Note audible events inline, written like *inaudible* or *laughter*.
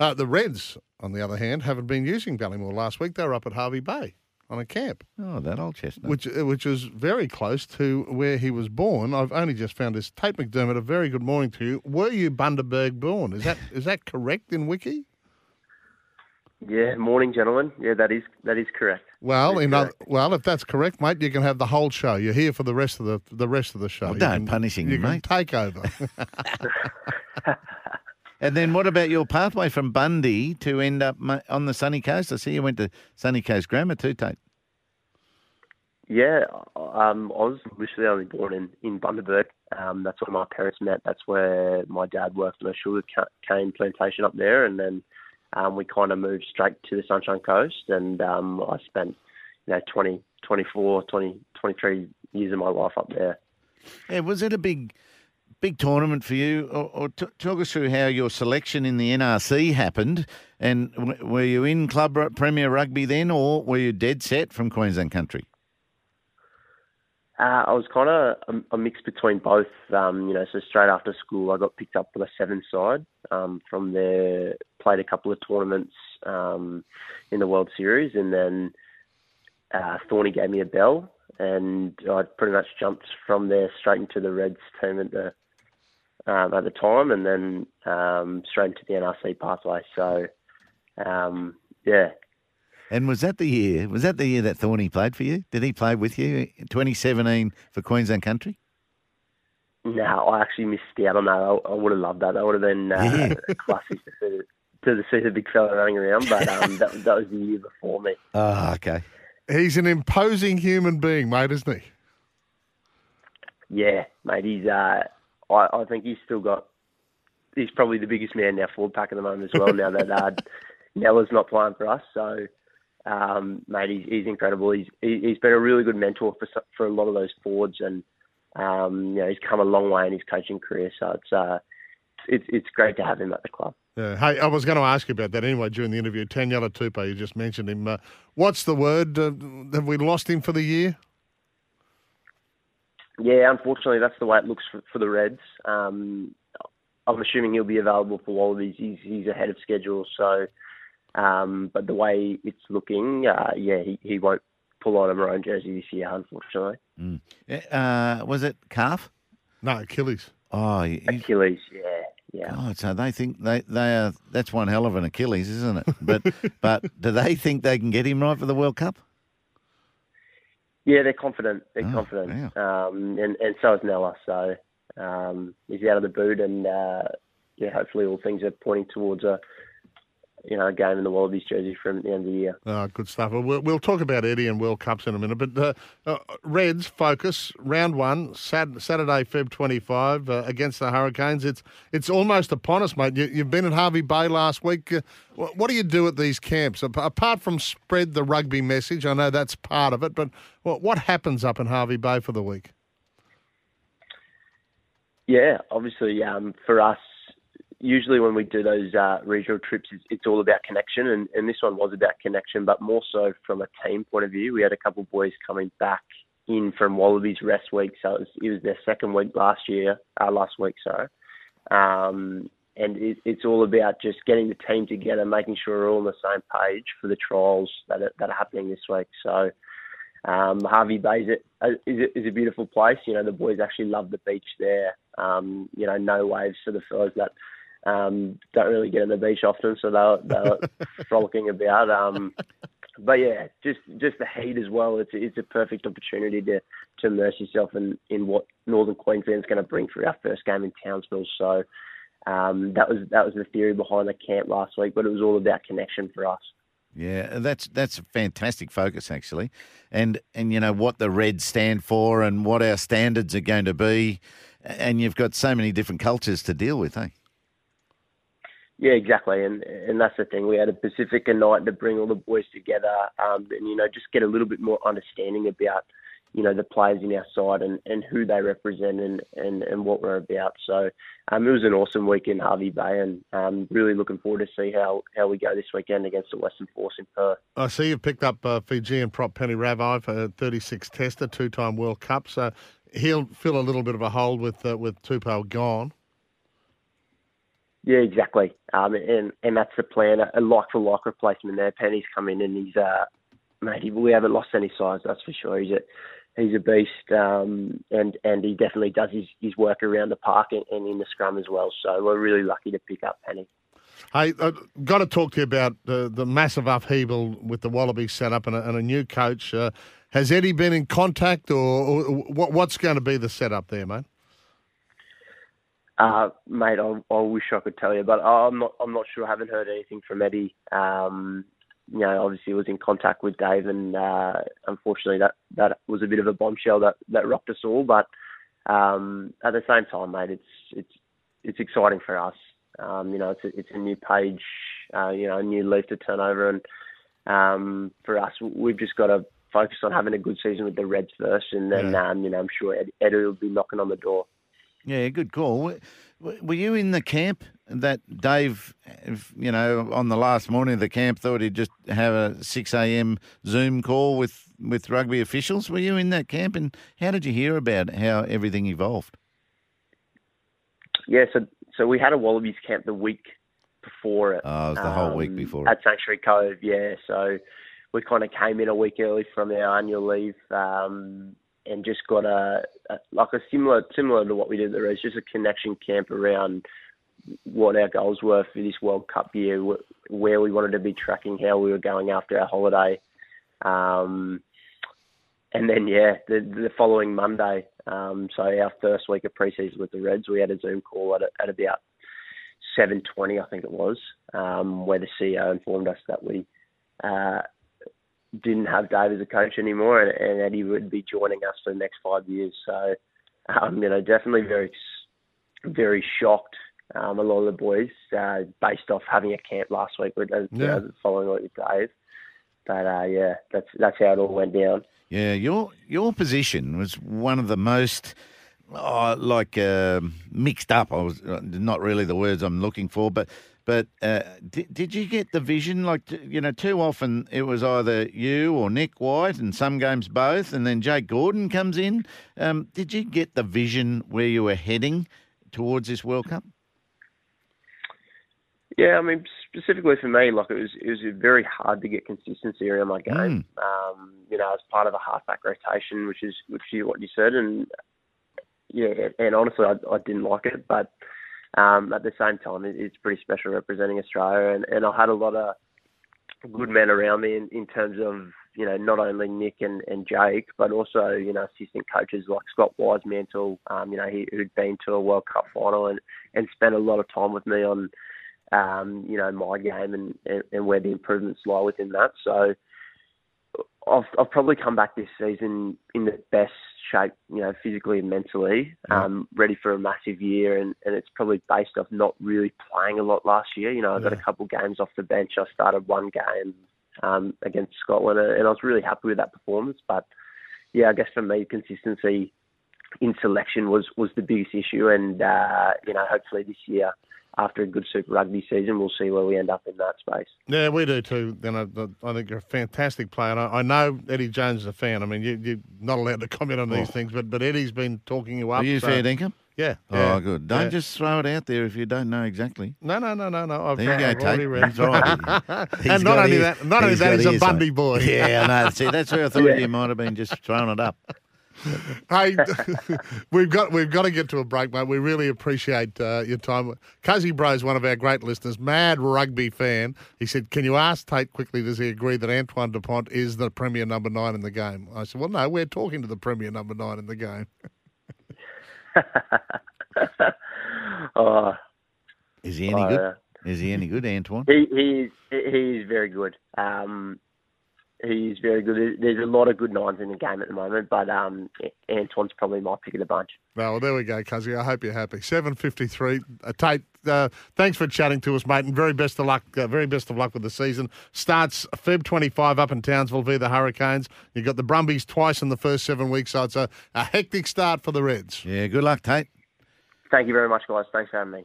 Uh, the Reds, on the other hand, haven't been using Ballymore last week. They were up at Hervey Bay on a camp, Oh, that old chestnut. which uh, which is very close to where he was born. I've only just found this. Tate McDermott, a very good morning to you. Were you Bundaberg born? Is that is that correct in Wiki? Yeah, morning, gentlemen. Yeah, that is that is correct. Well, That's in other, well, if that's correct, mate, you can have the whole show. You're here for the rest of the the rest of the show. Well, You don't can- punish him, You can mate. take over. *laughs* *laughs* *laughs* and then what about your pathway from Bundy to end up on the sunny coast? I see you went to Sunny Coast Grammar too, Tate. Yeah, um, I was literally only born in in Bundaberg. Um, that's where my parents met. That's where my dad worked on a sugar cane plantation up there, and then um, we kind of moved straight to the Sunshine Coast. And um, I spent, you know, 20, 24, 20, 23 years of my life up there. Yeah, was it a big, big tournament for you? Or, or t- talk us through how your selection in the NRC happened, and w- were you in club r- premier rugby then, or were you dead set from Queensland country? Uh, I was kind of a, a mix between both. Um, you know, so straight after school, I got picked up for the seven side. Um, from there, played a couple of tournaments um, in the World Series, and then uh, Thorny gave me a bell, and I pretty much jumped from there straight into the Reds team at the um, at the time, and then um, straight into the NRC pathway. So, um, yeah, And was that the year? Was that the year that Thorny played for you? Did he play with you in 2017 for Queensland country? No, I actually missed out on that. I, I would have loved that. That would have been uh, Yeah. *laughs* a classic to see, the, to see the big fella running around. But um, that, that was the year before me. Oh, okay. He's an imposing human being, mate, isn't he? Yeah, mate. He's. Uh, I, I think he's still got. He's probably the biggest man in our forward pack at the moment as well. now that uh, *laughs* Nella's not playing for us, so um, mate, he's, he's incredible. He's he, he's been a really good mentor for for a lot of those forwards, and um, you know he's come a long way in his coaching career. So it's uh, it's it's great to have him at the club. Yeah. Hey, I was going to ask you about that anyway during the interview. Taniela Tupou, you just mentioned him. Uh, what's the word? Uh, have we lost him for the year? Yeah, unfortunately, that's the way it looks for, for the Reds. Um, I'm assuming he'll be available for Wallabies. He's, he's ahead of schedule, so. Um, but the way it's looking, uh, yeah, he, he won't pull on a maroon jersey this year, unfortunately. Mm. Uh, was it calf? No, Achilles. Oh, he- he- Achilles, yeah, yeah. God, so they think they they are. That's one hell of an Achilles, isn't it? But *laughs* but do they think they can get him right for the World Cup? Yeah, they're confident. They're Oh, confident, um, and and so is Nella. So um, he's out of the boot, and uh, yeah, hopefully all things are pointing towards a you know a game in the Wallabies jersey from the end of the year. Oh, good stuff. Well, We'll, talk about Eddie and World Cups in a minute. But uh, uh, Reds focus round one, Sat- Saturday, Feb twenty five uh, against the Hurricanes. It's it's almost upon us, mate. You, you've been at Hervey Bay last week. Uh, what, what do you do at these camps Ap- apart from spread the rugby message? I know that's part of it, but what, what happens up in Hervey Bay for the week? Yeah, obviously, um, for us, usually when we do those uh, regional trips, it's, it's all about connection, and, and this one was about connection, but more so from a team point of view. We had a couple of boys coming back in from Wallabies rest week, so it was, it was their second week last year, uh, last week, sorry. Um, and it, it's all about just getting the team together, making sure we're all on the same page for the trials that are, that are happening this week. So um, Hervey Bay is a, is, a, beautiful place. You know, the boys actually love the beach there. Um, you know, no waves for the fellas that um, don't really get on the beach often, so they're, they're *laughs* frolicking about. Um, but yeah, just just the heat as well. It's it's a perfect opportunity to to immerse yourself in in what Northern Queensland's going to bring for our first game in Townsville. So um, that was that was the theory behind the camp last week, but it was all about connection for us. Yeah, that's that's a fantastic focus actually, and and you know what the Reds stand for and what our standards are going to be, and you've got so many different cultures to deal with, eh? Yeah, exactly, and and that's the thing. We had a Pacifica night to bring all the boys together, um, and you know, just get a little bit more understanding about, you know, the players in our side and, and who they represent and, and, and what we're about. So, um, it was an awesome week in Hervey Bay, and um, really looking forward to see how, how we go this weekend against the Western Force in Perth. I see you've picked up uh, Fijian prop Peni Ravai for 36 tester, two-time World Cup. So he'll fill a little bit of a hole with uh, with Tupou gone. Yeah, exactly. Um, and and that's the plan. A like for like replacement there. Peni's come in and he's uh, mate. We haven't lost any size, that's for sure. He's a he's a beast, um, and and he definitely does his, his work around the park and, and in the scrum as well. So we're really lucky to pick up Peni. Hey, I've got to talk to you about the, the massive upheaval with the Wallabies setup and a, and a new coach. Uh, has Eddie been in contact, or, or, what, what's going to be the setup there, mate? Uh, mate, I, I wish I could tell you, but I'm not. I'm not sure. I haven't heard anything from Eddie. Um, you know, obviously was in contact with Dave, and uh, unfortunately that that was a bit of a bombshell that that rocked us all. But um, at the same time, mate, it's it's it's exciting for us. Um, you know, it's a, it's a new page, uh, you know, a new leaf to turn over, and um, for us, we've just got to focus on having a good season with the Reds first, and then yeah. um, you know, I'm sure Ed, Eddie will be knocking on the door. Yeah, good call. Were you in the camp that Dave, you know, on the last morning of the camp thought he'd just have a 6 a.m. Zoom call with, with rugby officials? Were you in that camp and how did you hear about how everything evolved? Yeah, so so we had a Wallabies camp the week before it. Oh, it was the um, whole week um, before At Sanctuary Cove, yeah. So we kind of came in a week early from our annual leave. Um, and just got a, a, like a similar similar to what we did there is just a connection camp around what our goals were for this World Cup year, where we wanted to be tracking, how we were going after our holiday, um, and then yeah, the, the following Monday, um, so our first week of preseason with the Reds, we had a Zoom call at, at about 7:20, I think it was, um, where the CEO informed us that we uh, didn't have Dave as a coach anymore, and, and Eddie would be joining us for the next five years. So, um, you know, definitely very, very shocked. Um, a lot of the boys, uh, based off having a camp last week with uh, yeah. following week with Dave. But uh, yeah, that's that's how it all went down. Yeah, your your position was one of the most. Oh, like uh, mixed up. I was uh, not really the words I'm looking for, but but uh, did, did you get the vision? Like, you know, too often it was either you or Nick White, and some games both, and then Jake Gordon comes in. Um, did you get the vision where you were heading towards this World Cup? Yeah, I mean, specifically for me, like it was it was very hard to get consistency around my game. Mm. Um, you know, as part of a halfback rotation, which is which is what you said, and yeah, and honestly, I, I didn't like it, but um, at the same time, it's pretty special representing Australia, and, and I had a lot of good men around me in, in terms of you know not only Nick and, and Jake, but also you know assistant coaches like Scott Wisemantel, um, you know he, who'd been to a World Cup final and and spent a lot of time with me on um, you know my game and, and, and where the improvements lie within that. So I've, I've probably come back this season in the best shape, you know, physically and mentally, um, ready for a massive year. And, and it's probably based off not really playing a lot last year. You know, I got a couple games off the bench. I started one game um, against Scotland, and I was really happy with that performance. But yeah, I guess for me, consistency in selection was was the biggest issue, and uh, you know, hopefully this year after a good Super Rugby season, we'll see where we end up in that space. Yeah, we do too. Then I, I, think you're a fantastic player. And I, I, know Eddie Jones is a fan. I mean, you, are not allowed to comment on these oh. things, but but Eddie's been talking you up. Are you so, fair dinkum? Yeah. Oh, good. Don't yeah. just throw it out there if you don't know exactly. No, no, no, no, no. I've, there you I've go, Tate. Right. *laughs* and not only that, not only that, he's a Bundy uh, boy. Yeah, I know. *laughs* See, that's where I thought yeah. you might have been just throwing it up *laughs* hey, *laughs* we've got we've got to get to a break, mate. We really appreciate uh, your time. Cuzzy Bro is one of our great listeners, mad rugby fan. He said, "Can you ask Tate quickly? Does he agree that Antoine Dupont is the premier number nine in the game?" I said, "Well, no, we're talking to the premier number nine in the game." *laughs* oh, is he any uh, good? Is he any good, Antoine? He he is he is very good. Um, he is very good. There's a lot of good nines in the game at the moment, but um, Antoine's probably my pick of the bunch. Well, there we go, Cuzzy. I hope you're happy. Seven fifty three. Uh, Tate, uh, thanks for chatting to us, mate, and very best of luck. Uh, very best of luck with the season. Starts Feb twenty five up in Townsville via the Hurricanes. You've got the Brumbies twice in the first seven weeks, so it's a, a hectic start for the Reds. Yeah, good luck, Tate. Thank you very much, guys. Thanks for having me.